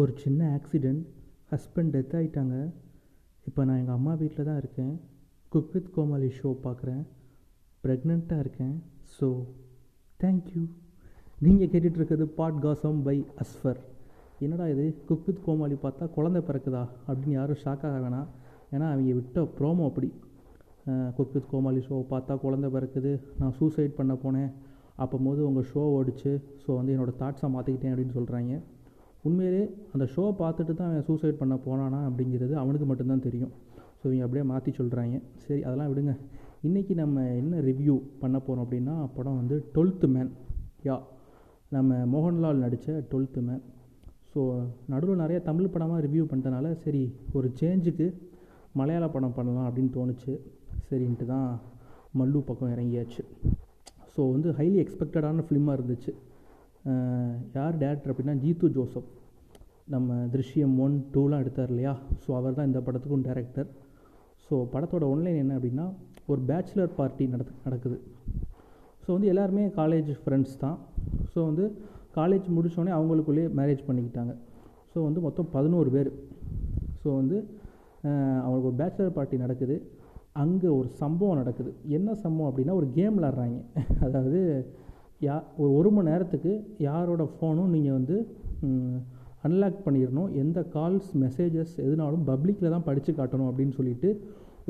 ஒரு சின்ன accident husband death ஆகிட்டாங்க இப்போ நான் எங்கள் அம்மா வீட்டில் தான் இருக்கேன். குக் வித் கோமாளி ஷோ பார்க்குறேன் ப்ரெக்னெண்ட்டாக இருக்கேன். ஸோ தேங்க்யூ நீங்கள் கேட்டுட்ருக்கிறது பாட்காசம் பை அஸ்ஃபர் என்னடா இது? குக் வித் கோமாளி பார்த்தா குழந்தை பிறக்குதா? அப்படின்னு யாரும் ஷாக் ஆக வேணாம். ஏன்னா அவங்க விட்ட ப்ரோமோ அப்படி. குக் வித் கோமாளி ஷோ பார்த்தா குழந்தை பிறக்குது. நான் சூசைட் பண்ண போனேன். அப்போது உங்கள் ஷோ ஓடிச்சு. ஸோ வந்து என்னோடய தாட்ஸை மாற்றிக்கிட்டேன் அப்படின்னு சொல்கிறாங்க உண்மையிலே அந்த ஷோ பார்த்துட்டு தான் அவன் சூசைட் பண்ண போனானா அப்படிங்கிறது அவனுக்கு மட்டும்தான் தெரியும். ஸோ இவங்க அப்படியே மாற்றி சொல்கிறாங்க சரி அதெல்லாம் விடுங்க. இன்றைக்கி நம்ம என்ன ரிவ்யூ பண்ண போகிறோம் அப்படின்னா படம் வந்து டுவெல்த்து மேன் யா நம்ம மோகன்லால் நடித்த டுவெல்த்து மேன் ஸோ நடுவில் நிறைய தமிழ் படமாக ரிவ்யூ பண்ணிட்டனால சரி ஒரு சேஞ்சுக்கு மலையாள படம் பண்ணலாம் அப்படின்னு தோணுச்சு. சரின்ட்டு தான் மல்லு பக்கம் இறங்கியாச்சு. ஸோ வந்து ஹைலி எக்ஸ்பெக்டடான ஃபிலிமாக இருந்துச்சு. யார் டேரக்டர் அப்படின்னா ஜீத்து ஜோசப். நம்ம திருஷ்யம் ஒன் டூலாம் எடுத்தார் இல்லையா? ஸோ அவர் தான் இந்த படத்துக்கும் டேரக்டர் ஸோ படத்தோட ஒன்லைன் என்ன அப்படின்னா ஒரு பேச்சுலர் பார்ட்டி நடத்து நடக்குது. ஸோ வந்து எல்லாருமே காலேஜ் ஃப்ரெண்ட்ஸ் தான். ஸோ வந்து காலேஜ் முடித்தோடனே அவங்களுக்குள்ளேயே மேரேஜ் பண்ணிக்கிட்டாங்க. ஸோ வந்து மொத்தம் பதினோரு பேர். ஸோ வந்து அவங்களுக்கு ஒரு பேச்சுலர் பார்ட்டி நடக்குது. அங்கே ஒரு சம்பவம் நடக்குது. என்ன சம்பவம் அப்படின்னா ஒரு கேம் விளாட்றாங்க அதாவது யா ஒரு ஒரு மணி நேரத்துக்கு யாரோட ஃபோனும் நீங்கள் வந்து அன்லாக் பண்ணிடணும் எந்த கால்ஸ் மெசேஜஸ் எதுனாலும் பப்ளிக்கில் தான் படித்து காட்டணும் அப்படின்னு சொல்லிட்டு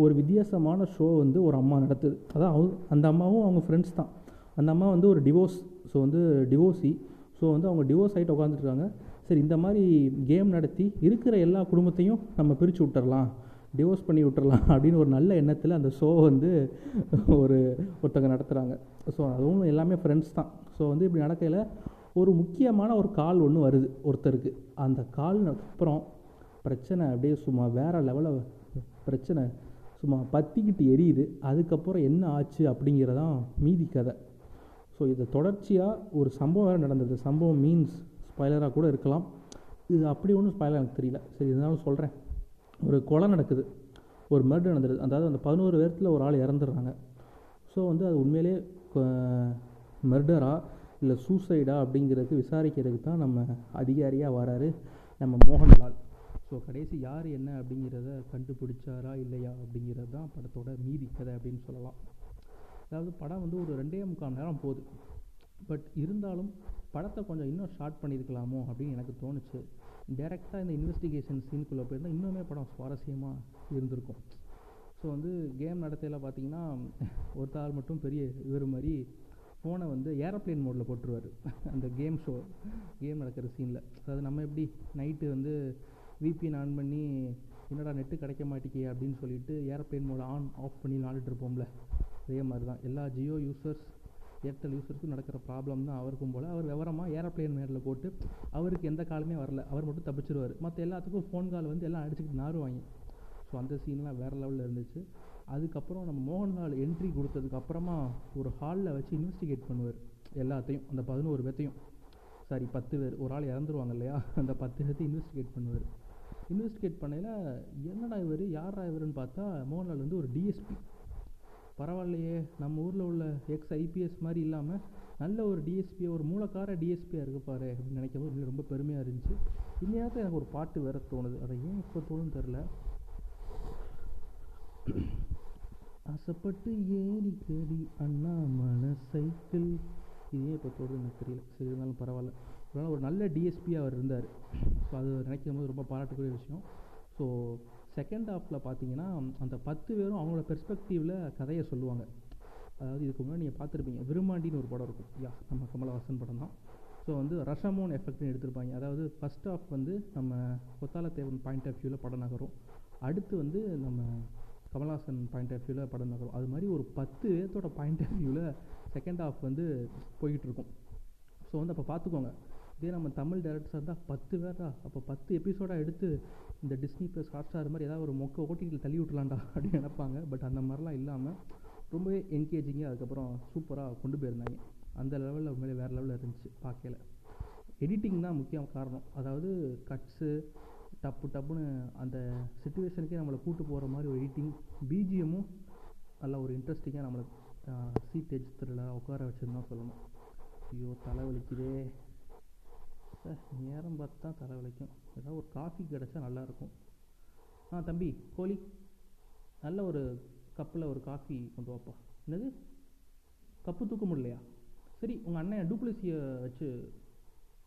ஒரு வித்தியாசமான ஷோ வந்து ஒரு அம்மா நடத்துது. அதான் அவங்க அந்த அம்மாவும் அவங்க ஃப்ரெண்ட்ஸ் தான். அந்த அம்மா வந்து ஒரு டிவோர்ஸ் ஸோ வந்து டிவோர்ஸி ஸோ வந்து அவங்க டிவோர்ஸ் ஆகிட்டு உட்காந்துருக்காங்க சரி இந்த மாதிரி கேம் நடத்தி இருக்கிற எல்லா குடும்பத்தையும் நம்ம பிரித்து விட்டுறலாம் டிவோர்ஸ் பண்ணி விட்டுறலாம் அப்படின்னு ஒரு நல்ல எண்ணத்தில் அந்த ஷோ வந்து ஒரு ஒருத்தங்க நடத்துகிறாங்க ஸோ அதுவும் எல்லாமே ஃப்ரெண்ட்ஸ் தான். ஸோ வந்து இப்படி நடக்கையில் ஒரு முக்கியமான ஒரு கால் ஒன்று வருது ஒருத்தருக்கு. அந்த கால் அப்புறம் பிரச்சனை அப்படியே சும்மா வேறு லெவலில் பிரச்சனை. சும்மா பற்றிக்கிட்டு எரியுது. அதுக்கப்புறம் என்ன ஆச்சு அப்படிங்கிறதான் மீதி கதை. ஸோ இதை தொடர்ச்சியாக ஒரு சம்பவம் வேறு நடந்தது. சம்பவம் மீன்ஸ் ஸ்பாய்லராக கூட இருக்கலாம். இது அப்படி ஒன்றும் ஸ்பாய்லர் எனக்கு தெரியல. சரி இருந்தாலும் சொல்கிறேன் ஒரு கொலை நடக்குது. ஒரு மர்டர் நடந்துடுது அதாவது அந்த பதினோரு பேர்த்தில் ஒரு ஆள் இறந்துடுறாங்க. ஸோ வந்து அது உண்மையிலே மர்டரா இல்லை சூசைடா அப்படிங்கிறதுக்கு விசாரிக்கிறதுக்கு தான் நம்ம அதிகாரியாக வராரு நம்ம மோகன்லால். ஸோ கடைசி யார் என்ன அப்படிங்கிறத கண்டுபிடிச்சாரா இல்லையா அப்படிங்கிறது தான் படத்தோட மீதி கதை அப்படின்னு சொல்லலாம். அதாவது படம் வந்து ஒரு ரெண்டே முக்கால் நேரம் போகுது. பட் இருந்தாலும் படத்தை கொஞ்சம் இன்னும் ஷார்ட் பண்ணியிருக்கலாமோ அப்படின்னு எனக்கு தோணுச்சு. டேரெக்டாக இந்த இன்வெஸ்டிகேஷன் சீனுக்குள்ளே போயிருந்தால் இன்னுமே படம் சுவாரஸ்யமாக இருந்திருக்கும். ஸோ வந்து கேம் நடத்தையில் பார்த்தீங்கன்னா ஒருத்தாள் மட்டும் பெரிய இவர் மாதிரி ஃபோனை வந்து ஏரோப்ளேன் மோடில் போட்டுருவார். அந்த கேம் ஷோ கேம் நடக்கிற சீனில் அதாவது நம்ம எப்படி நைட்டு வந்து விபிஎன் ஆன் பண்ணி என்னடா நெட்டு கிடைக்க மாட்டேங்கி அப்படின்னு சொல்லிட்டு ஏரோப்ளேன் மோடை ஆன் ஆஃப் பண்ணி விளாண்டுட்டு இருப்போம்ல. அதே மாதிரி தான் எல்லா ஜியோ யூசர்ஸ் ஏர்டெல் யூஸருக்கும் நடக்கிற ப்ராப்ளம் தான் அவருக்கும் போல். அவர் விவரமாக ஏரோப்ளேன் மேடில் போட்டு அவருக்கு எந்த காலுமே வரல. அவர் மட்டும் தப்பிச்சிருவார். மற்ற எல்லாத்துக்கும் ஃபோன் கால் வந்து எல்லாம் அடிச்சுக்கிட்டு நாருவாங்க. ஸோ அந்த சீன்லாம் வேறு லெவலில் இருந்துச்சு. அதுக்கப்புறம் நம்ம மோகன்லால் என்ட்ரி கொடுத்ததுக்கு அப்புறமா ஒரு ஹாலில் வச்சு இன்வெஸ்டிகேட் பண்ணுவார். எல்லாத்தையும் அந்த பதினோரு பேர்த்தையும் சாரி பத்து பேர் ஒரு ஆள் இறந்துருவாங்க இல்லையா? அந்த பத்து பேர்த்தையும் இன்வெஸ்டிகேட் பண்ணுவார். இன்வெஸ்டிகேட் பண்ணையில் என்னடா இவர் யாரா இவருன்னு பார்த்தா மோகன்லால் வந்து ஒரு டிஎஸ்பி பரவாயில்லையே நம்ம ஊரில் உள்ள எக்ஸ் ஐபிஎஸ் மாதிரி இல்லாமல் நல்ல ஒரு டிஎஸ்பி ஒரு மூலக்கார டிஎஸ்பியாக இருக்கப்பாரு அப்படின்னு நினைக்கும் போது ரொம்ப பெருமையாக இருந்துச்சு. இன்னையாவது எனக்கு ஒரு பாட்டு வேற தோணுது. அதை ஏன் இப்போ தோணுன்னு தெரில ஆசைப்பட்டு ஏறிக்கடி அண்ணா மன சைக்கிள். இது ஏன் இப்போ தோணுது எனக்கு தெரியல. சரி இருந்தாலும் பரவாயில்ல. அதனால் ஒரு நல்ல டிஎஸ்பியாக அவர் இருந்தார். ஸோ அது நினைக்கும் போது ரொம்ப பாராட்டக்கூடிய விஷயம். ஸோ செகண்ட் ஹாஃபில் பார்த்தீங்கன்னா அந்த பத்து பேரும் அவங்களோட பெர்ஸ்பெக்டிவில் கதையை சொல்லுவாங்க. அதாவது இதுக்கு முன்னாடி நீங்கள் பார்த்துருப்பீங்க விருமாண்டின்னு ஒரு படம் இருக்கும். யா நம்ம கமலஹாசன் படம் தான். ஸோ வந்து ரஷமோன் எஃபெக்ட்னு எடுத்திருப்பாங்க. அதாவது ஃபஸ்ட் ஆஃப் வந்து நம்ம கொத்தாலத்தேவன் பாயிண்ட் ஆஃப் வியூவில் படம் நகரும். அடுத்து வந்து நம்ம கமல்ஹாசன் பாயிண்ட் ஆஃப் வியூவில் படம் நகரும். அது மாதிரி ஒரு பத்து பேர்த்தோட பாயிண்ட் ஆஃப் வியூவில் செகண்ட் ஆஃப் வந்து போய்கிட்டுருக்கும் ஸோ வந்து அப்போ பார்த்துக்கோங்க இதே நம்ம தமிழ் டேரக்டர்ஸாக இருந்தால் பத்து பேரா? அப்போ பத்து எபிசோடாக எடுத்து இந்த டிஸ்னி ப்ளஸ் ஹாட்ஸ்டார் மாதிரி ஏதாவது ஒரு மொக்க ஓட்டிகிட்டு தள்ளி விட்லாண்டா அப்படின்னு நினப்பாங்க. பட் அந்த மாதிரிலாம் இல்லாமல் ரொம்பவே என்கேஜிங்காக அதுக்கப்புறம் சூப்பராக கொண்டு போயிருந்தாங்க. அந்த லெவலில் உண்மையிலே வேறு லெவலில் இருந்துச்சு பார்க்கல எடிட்டிங் தான் முக்கியம் காரணம். அதாவது கட்ஸு டப்பு டப்புன்னு அந்த சுச்சுவேஷனுக்கே நம்மளை கூட்டு போகிற மாதிரி ஒரு எடிட்டிங் பிஜிஎம்மும் நல்லா ஒரு இன்ட்ரெஸ்டிங்காக நம்மளை சீட் எஜ் த்ரில்லராக உட்கார வச்சுருந்தோம் சொல்லணும். ஐயோ தலை வலிக்குதே. சார் நேரம் பார்த்து தான் தலை வலிக்கும். ஏதாவது ஒரு காஃபி கிடச்சா நல்லாயிருக்கும். ஆ தம்பி கோழி. நல்ல ஒரு கப்பில் ஒரு காஃபி கொண்டு வாப்பா. என்னது? கப்பு தூக்க முடியலையா? சரி உங்கள் அண்ணன் டூப்ளசியை வச்சு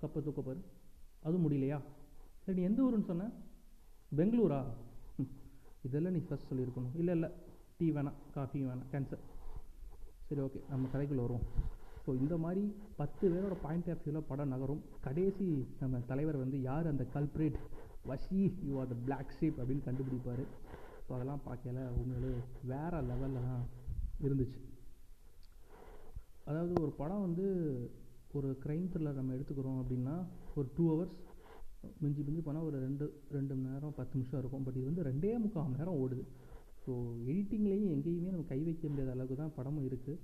கப்பை தூக்க பாரு அதுவும் முடியலையா? சரி நீ எந்த ஊருன்னு சொன்ன? பெங்களூரா? ம், இதெல்லாம் நீ ஃபஸ்ட் சொல்லியிருக்கணும். இல்லை இல்லை டீ வேணாம் காஃபியும் வேணாம் கேன்சல் சரி ஓகே நம்ம கடைக்குள்ளே வருவோம். ஸோ இந்த மாதிரி பத்து பேரோட பாயிண்ட் ஆஃப் வியூவில் படம் நகரும். கடைசி நம்ம தலைவர் வந்து யார் அந்த culprit Vashi you are the black sheep அப்படின்னு கண்டுபிடிப்பார். ஸோ அதெல்லாம் பார்க்கல உண்மையிலே வேறு லெவலில் தான் இருந்துச்சு. அதாவது ஒரு படம் வந்து ஒரு க்ரைம் த்ரில்லர் நம்ம எடுத்துக்கிறோம் அப்படின்னா ஒரு டூ ஹவர்ஸ் மிஞ்சி மிஞ்சி போனால் ஒரு ரெண்டு ரெண்டு மணி நேரம் பத்து நிமிஷம் இருக்கும். பட் இது வந்து ரெண்டே முக்கால் மணி நேரம் ஓடுது. ஸோ எடிட்டிங்லேயும் எங்கேயுமே நம்ம கை வைக்க முடியாத அளவுக்கு தான் படமும் இருக்குது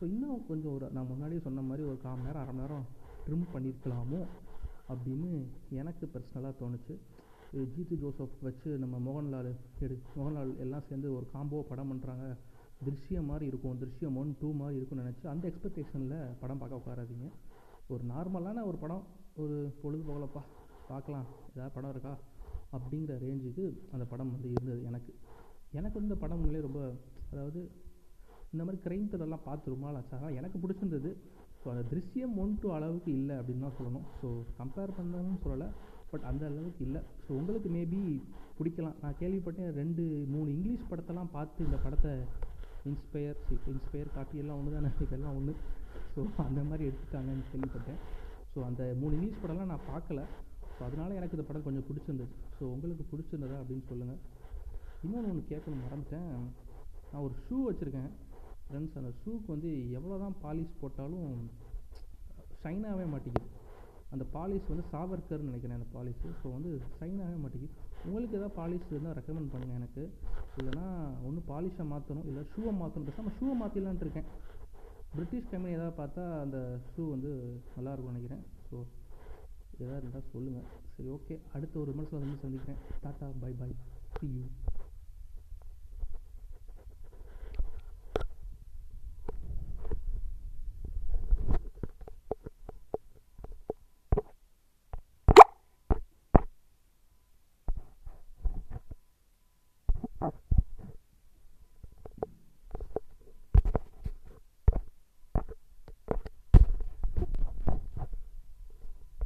ஸோ இன்னும் கொஞ்சம் ஒரு நான் முன்னாடியே சொன்ன மாதிரி ஒரு கால் மணி நேரம் அரை மணி நேரம் ட்ரிம் பண்ணியிருக்கலாமோ அப்படின்னு எனக்கு பர்சனலாக தோணுச்சு. ஜித்து ஜோசப் வச்சு நம்ம மோகன்லால் எடு மோகன்லால் எல்லாம் சேர்ந்து ஒரு காம்போ படம் பண்ணுறாங்க திருஷ்யம் மாதிரி இருக்கும் திருஷ்யம் ஒன் டூ மாதிரி இருக்கும்னு நினச்சி அந்த எக்ஸ்பெக்டேஷனில் படம் பார்க்க உட்காராதீங்க. ஒரு நார்மலான ஒரு படம் ஒரு பொழுதுபோகலப்பா பார்க்கலாம். ஏதாவது படம் இருக்கா? அப்படிங்கிற ரேஞ்சுக்கு அந்த படம் வந்து இருந்தது எனக்கு. எனக்கு வந்து இந்த படம் உண்மையிலே ரொம்ப அதாவது இந்த மாதிரி கிரைம் த்ரில்லர்லாம் பார்த்து ரொம்ப நாள் ஆச்சு எனக்கு பிடிச்சிருந்தது. ஸோ அந்த திருஷ்யம் ஒன் டூ அளவுக்கு இல்லை அப்படின்னு தான் சொல்லணும். ஸோ கம்பேர் பண்ணணும்னு சொல்லலை பட் அந்த அளவுக்கு இல்லை. ஸோ உங்களுக்கு மேபி பிடிக்கலாம். நான் கேள்விப்பட்டேன் ரெண்டு மூணு இங்கிலீஷ் படத்தெல்லாம் பார்த்து இந்த படத்தை இன்ஸ்பயர் இன்ஸ்பயர் காப்பி எல்லாம் ஒன்று தானே இதெல்லாம் ஒன்று ஸோ அந்த மாதிரி எடுத்துட்டாங்கன்னு கேள்விப்பட்டேன். ஸோ அந்த மூணு இங்கிலீஷ் படம்லாம் நான் பார்க்கல. ஸோ அதனால் எனக்கு இந்த படம் கொஞ்சம் பிடிச்சிருந்தது. ஸோ உங்களுக்கு பிடிச்சிருந்ததா அப்படின்னு சொல்லுங்கள் இன்னொன்று ஒன்று கேட்கணும் மறந்துட்டேன். நான் ஒரு ஷூ வச்சுருக்கேன். ஃப்ரெண்ட்ஸ் அந்த ஷூக்கு வந்து எவ்வளோ தான் பாலிஷ் போட்டாலும் ஷைனாகவே மாட்டேங்குது அந்த பாலிஷ் வந்து சாவர்கர்னு நினைக்கிறேன் அந்த பாலிஷ் ஸோ வந்து ஷைனாகவே மாட்டேங்குது உங்களுக்கு எதாவது பாலிஷ் இருந்தால் ரெக்கமெண்ட் பண்ணுங்கள் எனக்கு. இல்லைனா ஒன்று பாலிஷை மாற்றணும் இல்லை ஷூவை மாற்றணும் பேசாமல் ஷூவை மாற்றிடலான்ட்டு இருக்கேன். பிரிட்டிஷ் கம்பெனி எதாவது பார்த்தா அந்த ஷூ வந்து நல்லாயிருக்கும்னு நினைக்கிறேன். ஸோ எதாவது இருந்தால் சொல்லுங்கள் சரி ஓகே அடுத்த ஒரு விமர்சனம் வந்து சந்திக்கிறேன். Tata bye bye see you